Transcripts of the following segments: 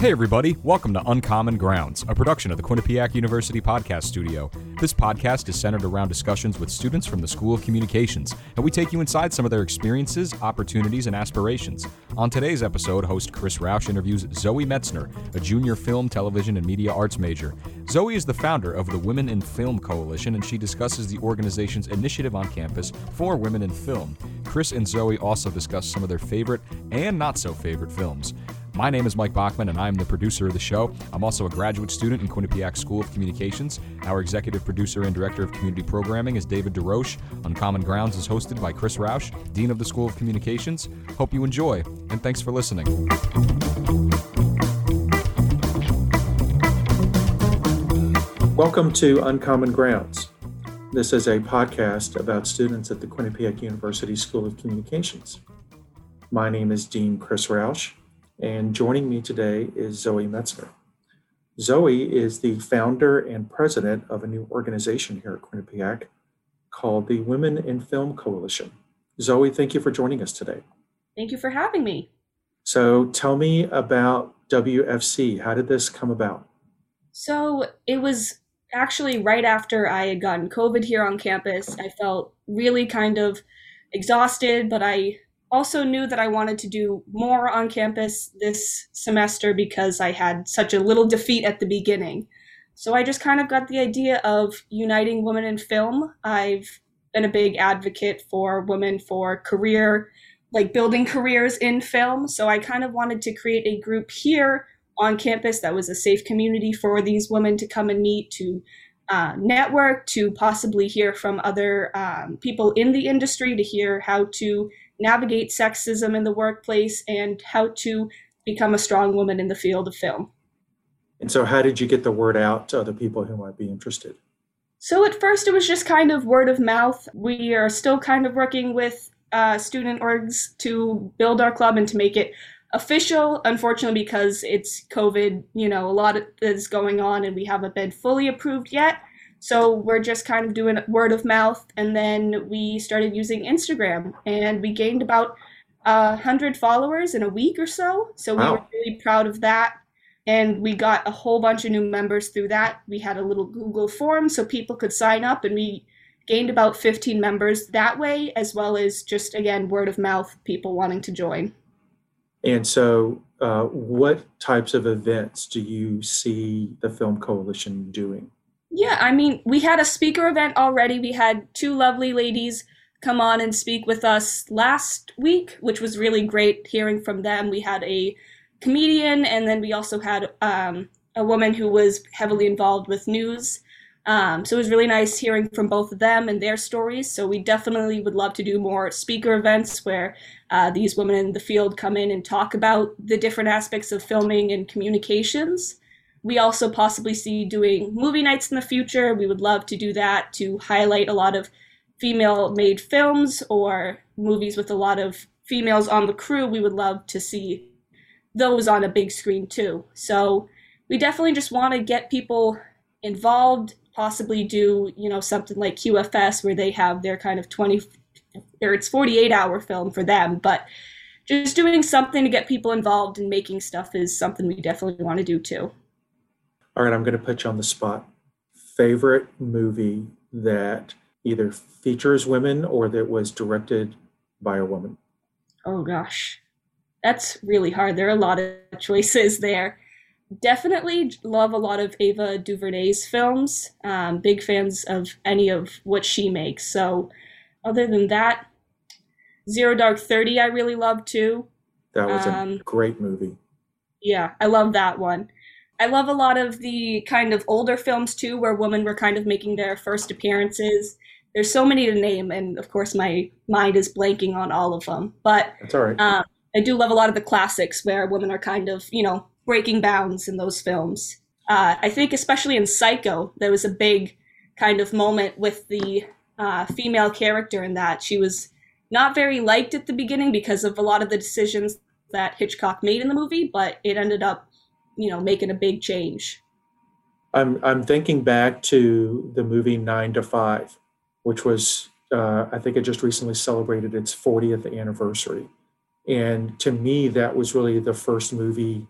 Hey, everybody, welcome to Uncommon Grounds, a production of the Quinnipiac University Podcast Studio. This podcast is centered around discussions with students from the School of Communications, and we take you inside some of their experiences, opportunities, and aspirations. On today's episode, host Chris Roush interviews Zoe Metzner, a junior film, television, and media arts major. Zoe is the founder of the Women in Film Coalition, and she discusses the organization's initiative on campus for women in film. Chris and Zoe also discuss some of their favorite and not so favorite films. My name is Mike Bachman, and I'm the producer of the show. I'm also a graduate student in Quinnipiac School of Communications. Our executive producer and director of community programming is David DeRoche. Uncommon Grounds is hosted by Chris Roush, Dean of the School of Communications. Hope you enjoy, and thanks for listening. Welcome to Uncommon Grounds. This is a podcast about students at the Quinnipiac University School of Communications. My name is Dean Chris Roush. And joining me today is Zoe Metzner. Zoe is the founder and president of a new organization here at Quinnipiac called the Women in Film Coalition. Zoe, thank you for joining us today. Thank you for having me. So tell me about WFC. How did this come about? So it was actually right after I had gotten COVID here on campus. I felt really kind of exhausted, but I also knew that I wanted to do more on campus this semester because I had such a little defeat at the beginning. So I just kind of got the idea of uniting women in film. I've been a big advocate for women for career, like building careers in film. So I kind of wanted to create a group here on campus that was a safe community for these women to come and meet, to uh, network, to possibly hear from other um, people in the industry, to hear how to navigate sexism in the workplace, and how to become a strong woman in the field of film. And so, how did you get the word out to other people who might be interested? So, at first, it was just kind of word of mouth. We are still kind of working with uh, student orgs to build our club and to make it official. Unfortunately, because it's COVID, you know, a lot is going on and we haven't been fully approved yet. So we're just kind of doing word of mouth, and then we started using Instagram, and we gained about a hundred followers in a week or so. So wow. we were really proud of that, and we got a whole bunch of new members through that. We had a little Google form so people could sign up, and we gained about 15 members that way, as well as just again word of mouth, people wanting to join. And so, uh, what types of events do you see the Film Coalition doing? Yeah, I mean, we had a speaker event already. We had two lovely ladies come on and speak with us last week, which was really great hearing from them. We had a comedian, and then we also had um, a woman who was heavily involved with news. Um, so it was really nice hearing from both of them and their stories. So we definitely would love to do more speaker events where uh, these women in the field come in and talk about the different aspects of filming and communications we also possibly see doing movie nights in the future. We would love to do that to highlight a lot of female made films or movies with a lot of females on the crew. We would love to see those on a big screen too. So we definitely just want to get people involved, possibly do, you know, something like QFS where they have their kind of 20 or it's 48 hour film for them, but just doing something to get people involved in making stuff is something we definitely want to do too. All right, I'm going to put you on the spot. Favorite movie that either features women or that was directed by a woman? Oh gosh, that's really hard. There are a lot of choices there. Definitely love a lot of Ava DuVernay's films. Um, big fans of any of what she makes. So, other than that, Zero Dark Thirty I really love too. That was um, a great movie. Yeah, I love that one. I love a lot of the kind of older films too, where women were kind of making their first appearances. There's so many to name, and of course, my mind is blanking on all of them. But that's all right. Um, I do love a lot of the classics where women are kind of, you know, breaking bounds in those films. Uh, I think, especially in Psycho, there was a big kind of moment with the uh, female character in that she was not very liked at the beginning because of a lot of the decisions that Hitchcock made in the movie, but it ended up you know making a big change. I'm i'm thinking back to the movie nine to five which was uh, i think it just recently celebrated its 40th anniversary. And to me that was really the first movie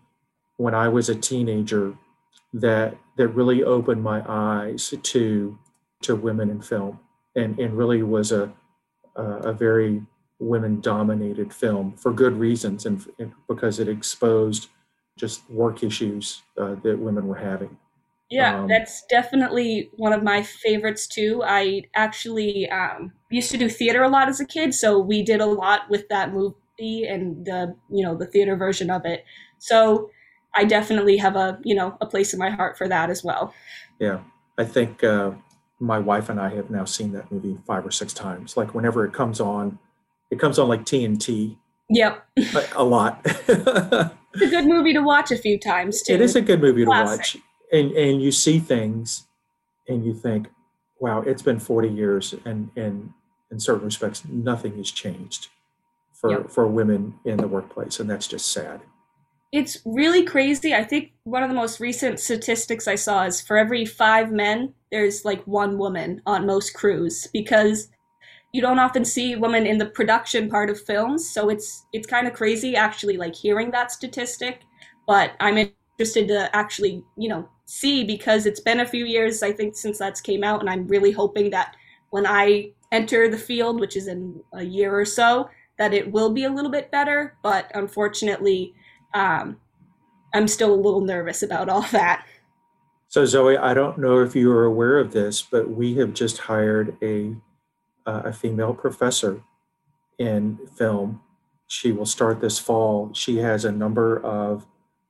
when I was a teenager that that really opened my eyes to to women in film and and really was a a, a very women dominated film for good reasons and, and, because it exposed just work issues uh, that women were having. Yeah, um, that's definitely one of my favorites too. I actually um, used to do theater a lot as a kid, so we did a lot with that movie and the you know the theater version of it. So I definitely have a you know a place in my heart for that as well. Yeah, I think uh, my wife and I have now seen that movie five or six times. Like whenever it comes on, it comes on like TNT. Yep, a, a lot. it's a good movie to watch a few times too. It is a good movie Classic. to watch, and and you see things, and you think, wow, it's been forty years, and and in certain respects, nothing has changed for yep. for women in the workplace, and that's just sad it's really crazy. I think one of the most recent statistics I saw is for every five men, there's like one woman on most crews because you don't often see women in the production part of films. So it's it's kind of crazy actually like hearing that statistic. But I'm interested to actually, you know, see because it's been a few years I think since that's came out, and I'm really hoping that when I enter the field, which is in a year or so, that it will be a little bit better. But unfortunately, um, I'm still a little nervous about all that. So Zoe, I don't know if you are aware of this, but we have just hired a uh, a female professor in film. She will start this fall. She has a number of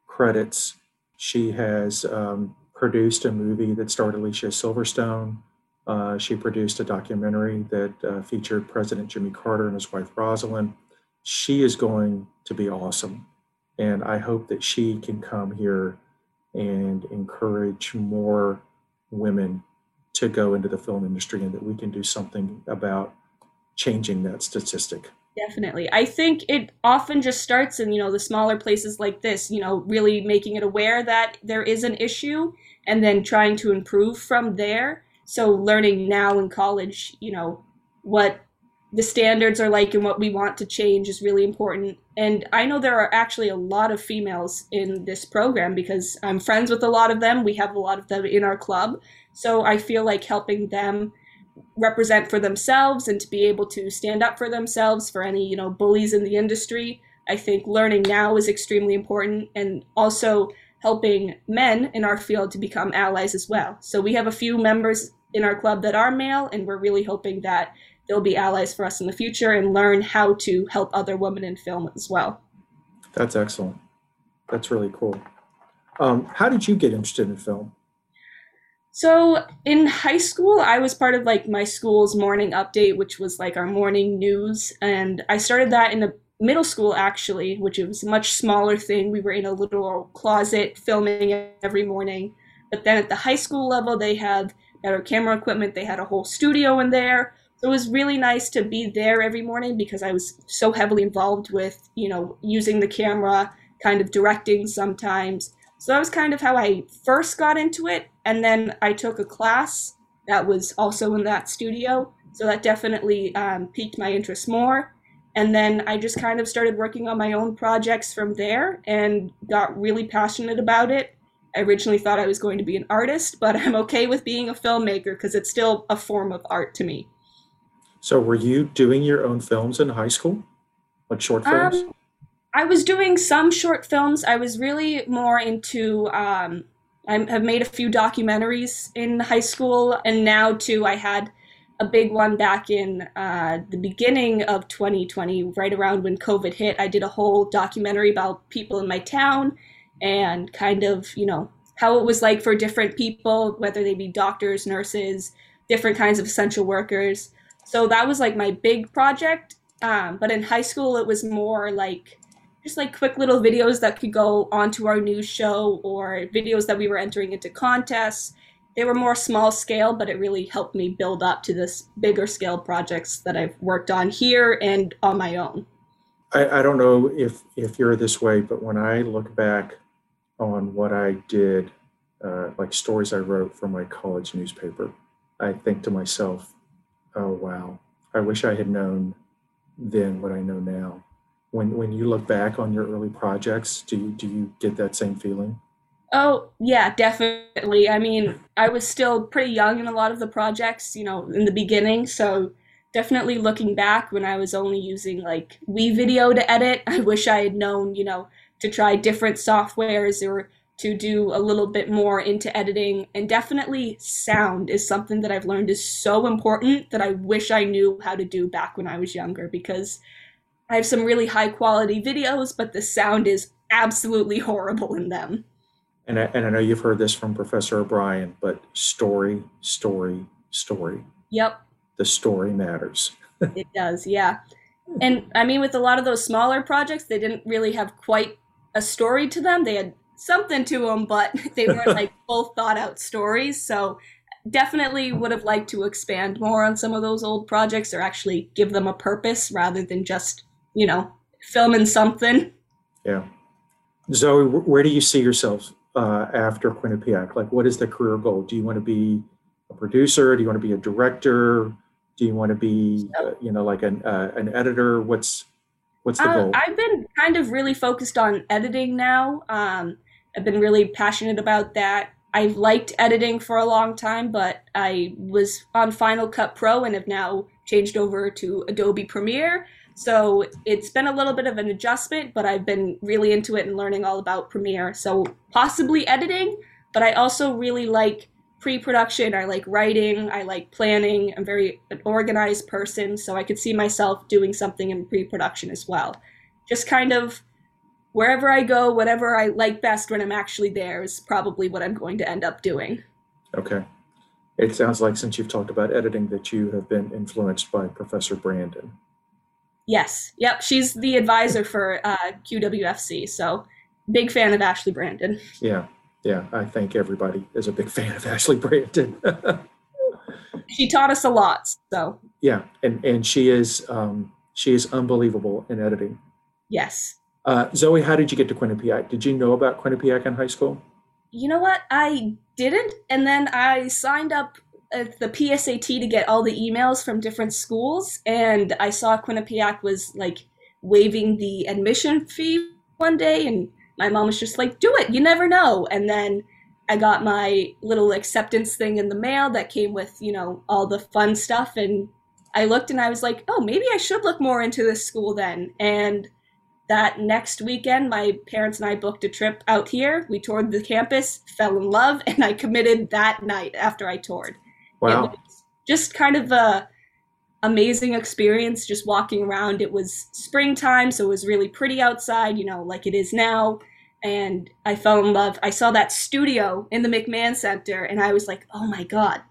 credits. She has um, produced a movie that starred Alicia Silverstone. Uh, she produced a documentary that uh, featured President Jimmy Carter and his wife Rosalynn. She is going to be awesome. And I hope that she can come here and encourage more women to go into the film industry and that we can do something about changing that statistic. Definitely. I think it often just starts in, you know, the smaller places like this, you know, really making it aware that there is an issue and then trying to improve from there. So learning now in college, you know, what the standards are like and what we want to change is really important. And I know there are actually a lot of females in this program because I'm friends with a lot of them. We have a lot of them in our club. So I feel like helping them represent for themselves and to be able to stand up for themselves for any, you know, bullies in the industry. I think learning now is extremely important and also helping men in our field to become allies as well. So we have a few members in our club that are male and we're really hoping that they'll be allies for us in the future and learn how to help other women in film as well. That's excellent. That's really cool. Um, how did you get interested in film? So in high school, I was part of like my school's morning update, which was like our morning news, and I started that in the middle school actually, which was a much smaller thing. We were in a little closet filming every morning. But then at the high school level, they had better camera equipment. They had a whole studio in there. So it was really nice to be there every morning because I was so heavily involved with, you know, using the camera, kind of directing sometimes. So that was kind of how I first got into it. And then I took a class that was also in that studio. So that definitely um, piqued my interest more. And then I just kind of started working on my own projects from there and got really passionate about it. I originally thought I was going to be an artist, but I'm okay with being a filmmaker because it's still a form of art to me. So, were you doing your own films in high school, like short films? Um, I was doing some short films. I was really more into. Um, I have made a few documentaries in high school, and now too, I had a big one back in uh, the beginning of 2020, right around when COVID hit. I did a whole documentary about people in my town and kind of, you know, how it was like for different people, whether they be doctors, nurses, different kinds of essential workers. So that was like my big project. Um, but in high school, it was more like just like quick little videos that could go onto our news show or videos that we were entering into contests. They were more small scale, but it really helped me build up to this bigger scale projects that I've worked on here and on my own. I, I don't know if if you're this way, but when I look back on what I did, uh, like stories I wrote for my college newspaper, I think to myself, oh wow, I wish I had known then what I know now. When when you look back on your early projects? Do you do you get that same feeling? Oh, yeah, definitely. I mean, I was still pretty young in a lot of the projects, you know, in the beginning, so definitely looking back when I was only using like WeVideo to edit, I wish I had known, you know, to try different softwares or to do a little bit more into editing. And definitely sound is something that I've learned is so important that I wish I knew how to do back when I was younger because I have some really high quality videos, but the sound is absolutely horrible in them. And I, and I know you've heard this from Professor O'Brien, but story, story, story. Yep. The story matters. it does, yeah. And I mean, with a lot of those smaller projects, they didn't really have quite a story to them. They had something to them, but they weren't like full thought out stories. So definitely would have liked to expand more on some of those old projects or actually give them a purpose rather than just, you know, filming something. Yeah. Zoe, where do you see yourself uh, after Quinnipiac? Like, what is the career goal? Do you want to be a producer? Do you want to be a director? Do you want to be, uh, you know, like an uh, an editor? What's what's the uh, goal? I've been kind of really focused on editing now. Um, I've been really passionate about that. I've liked editing for a long time, but I was on Final Cut Pro and have now changed over to Adobe Premiere. So it's been a little bit of an adjustment, but I've been really into it and learning all about Premiere. So possibly editing, but I also really like pre-production. I like writing. I like planning. I'm very an organized person, so I could see myself doing something in pre-production as well. Just kind of wherever I go, whatever I like best when I'm actually there is probably what I'm going to end up doing. Okay. It sounds like since you've talked about editing that you have been influenced by Professor Brandon. Yes. Yep. She's the advisor for uh, QWFC. So big fan of Ashley Brandon. Yeah. Yeah. I think everybody is a big fan of Ashley Brandon. she taught us a lot. So yeah. And, and she is, um, she is unbelievable in editing. Yes. Uh, Zoe, how did you get to Quinnipiac? Did you know about Quinnipiac in high school? You know what? I didn't. And then I signed up Uh, the PSAT to get all the emails from different schools, and I saw Quinnipiac was like waiving the admission fee one day, and my mom was just like, "Do it, you never know." And then I got my little acceptance thing in the mail that came with you know all the fun stuff, and I looked and I was like, "Oh, maybe I should look more into this school then." And that next weekend, my parents and I booked a trip out here. We toured the campus, fell in love, and I committed that night after I toured. Wow. just kind of a amazing experience just walking around. It was springtime, so it was really pretty outside, you know, like it is now. And I fell in love. I saw that studio in the McMahon Center, and I was like, oh my God.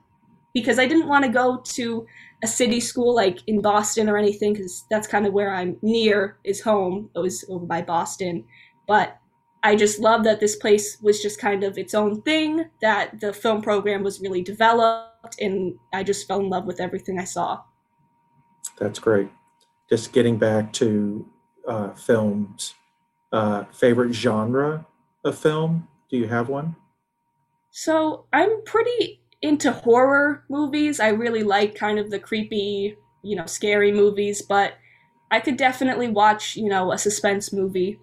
Because I didn't want to go to a city school like in Boston or anything, because that's kind of where I'm near is home. It was over by Boston. But I just love that this place was just kind of its own thing, that the film program was really developed, and I just fell in love with everything I saw. That's great. Just getting back to uh, films, uh, favorite genre of film? Do you have one? So I'm pretty into horror movies. I really like kind of the creepy, you know, scary movies, but I could definitely watch, you know, a suspense movie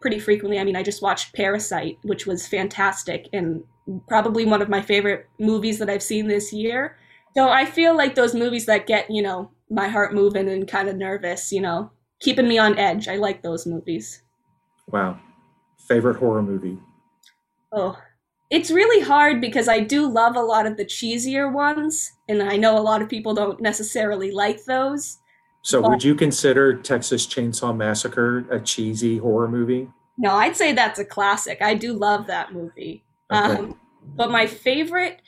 pretty frequently. I mean, I just watched Parasite, which was fantastic and probably one of my favorite movies that I've seen this year. So I feel like those movies that get, you know, my heart moving and kind of nervous, you know, keeping me on edge. I like those movies. Wow. Favorite horror movie? Oh, it's really hard because I do love a lot of the cheesier ones, and I know a lot of people don't necessarily like those. So, but, would you consider Texas Chainsaw Massacre a cheesy horror movie? No, I'd say that's a classic. I do love that movie. Okay. Um, but my favorite,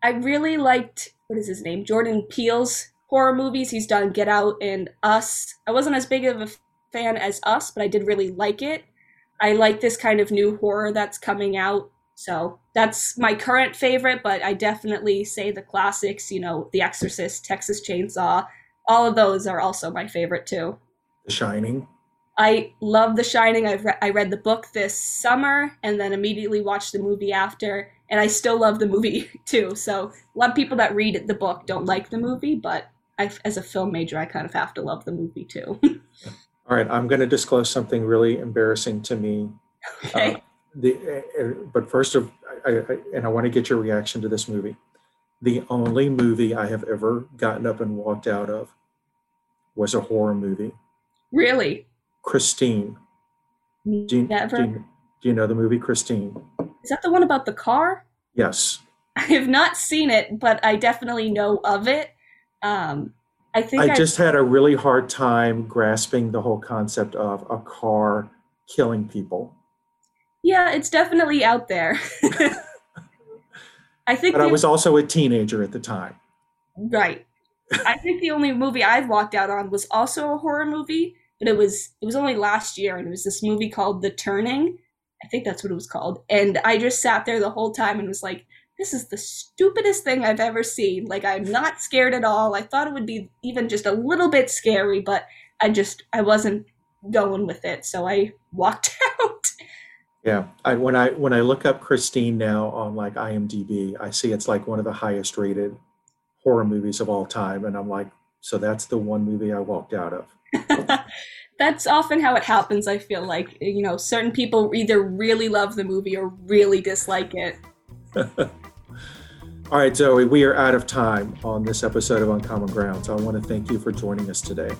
I really liked what is his name, Jordan Peele's horror movies. He's done Get Out and Us. I wasn't as big of a fan as Us, but I did really like it. I like this kind of new horror that's coming out. So that's my current favorite, but I definitely say the classics, you know, The Exorcist, Texas Chainsaw, all of those are also my favorite too. The Shining. I love The Shining. I've re- I read the book this summer and then immediately watched the movie after, and I still love the movie too. So a lot of people that read the book don't like the movie, but I, as a film major, I kind of have to love the movie too. All right, I'm going to disclose something really embarrassing to me. Okay. Uh, the, uh, but first of, I, I, and I want to get your reaction to this movie. The only movie I have ever gotten up and walked out of was a horror movie, really? Christine. Do you, Never. Do you, do you know the movie Christine? Is that the one about the car? Yes. I have not seen it, but I definitely know of it. Um, I think I I, just had a really hard time grasping the whole concept of a car killing people. yeah, it's definitely out there. I think But I was also a teenager at the time. right. I think the only movie I've walked out on was also a horror movie, but it was it was only last year, and it was this movie called The Turning. I think that's what it was called, and I just sat there the whole time and was like, "This is the stupidest thing I've ever seen." Like I'm not scared at all. I thought it would be even just a little bit scary, but I just I wasn't going with it, so I walked out. Yeah, I, when I when I look up Christine now on like IMDb, I see it's like one of the highest rated horror movies of all time, and I'm like, so that's the one movie I walked out of. That's often how it happens, I feel like. You know, certain people either really love the movie or really dislike it. All right, Zoe, we are out of time on this episode of Uncommon Grounds. I want to thank you for joining us today.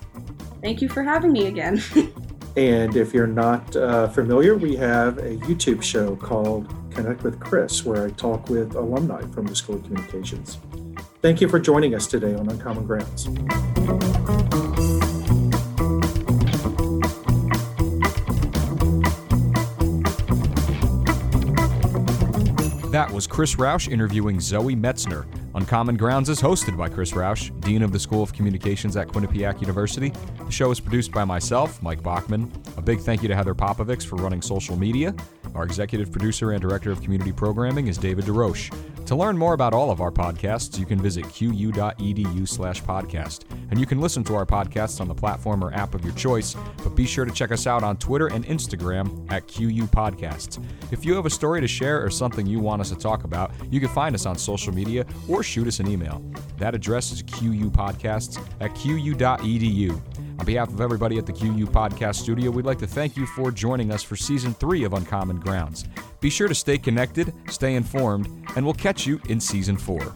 Thank you for having me again. And if you're not uh, familiar, we have a YouTube show called Connect with Chris, where I talk with alumni from the School of Communications. Thank you for joining us today on Uncommon Grounds. That was Chris Roush interviewing Zoe Metzner. Uncommon Grounds is hosted by Chris Roush, Dean of the School of Communications at Quinnipiac University. The show is produced by myself, Mike Bachman. A big thank you to Heather Popovics for running social media. Our executive producer and director of community programming is David DeRoche. To learn more about all of our podcasts, you can visit qu.edu slash podcast. And you can listen to our podcasts on the platform or app of your choice, but be sure to check us out on Twitter and Instagram at QU Podcasts. If you have a story to share or something you want us to talk about, you can find us on social media or shoot us an email. That address is qupodcasts at qu.edu. On behalf of everybody at the QU Podcast Studio, we'd like to thank you for joining us for season three of Uncommon Grounds. Be sure to stay connected, stay informed, and we'll catch you in season four.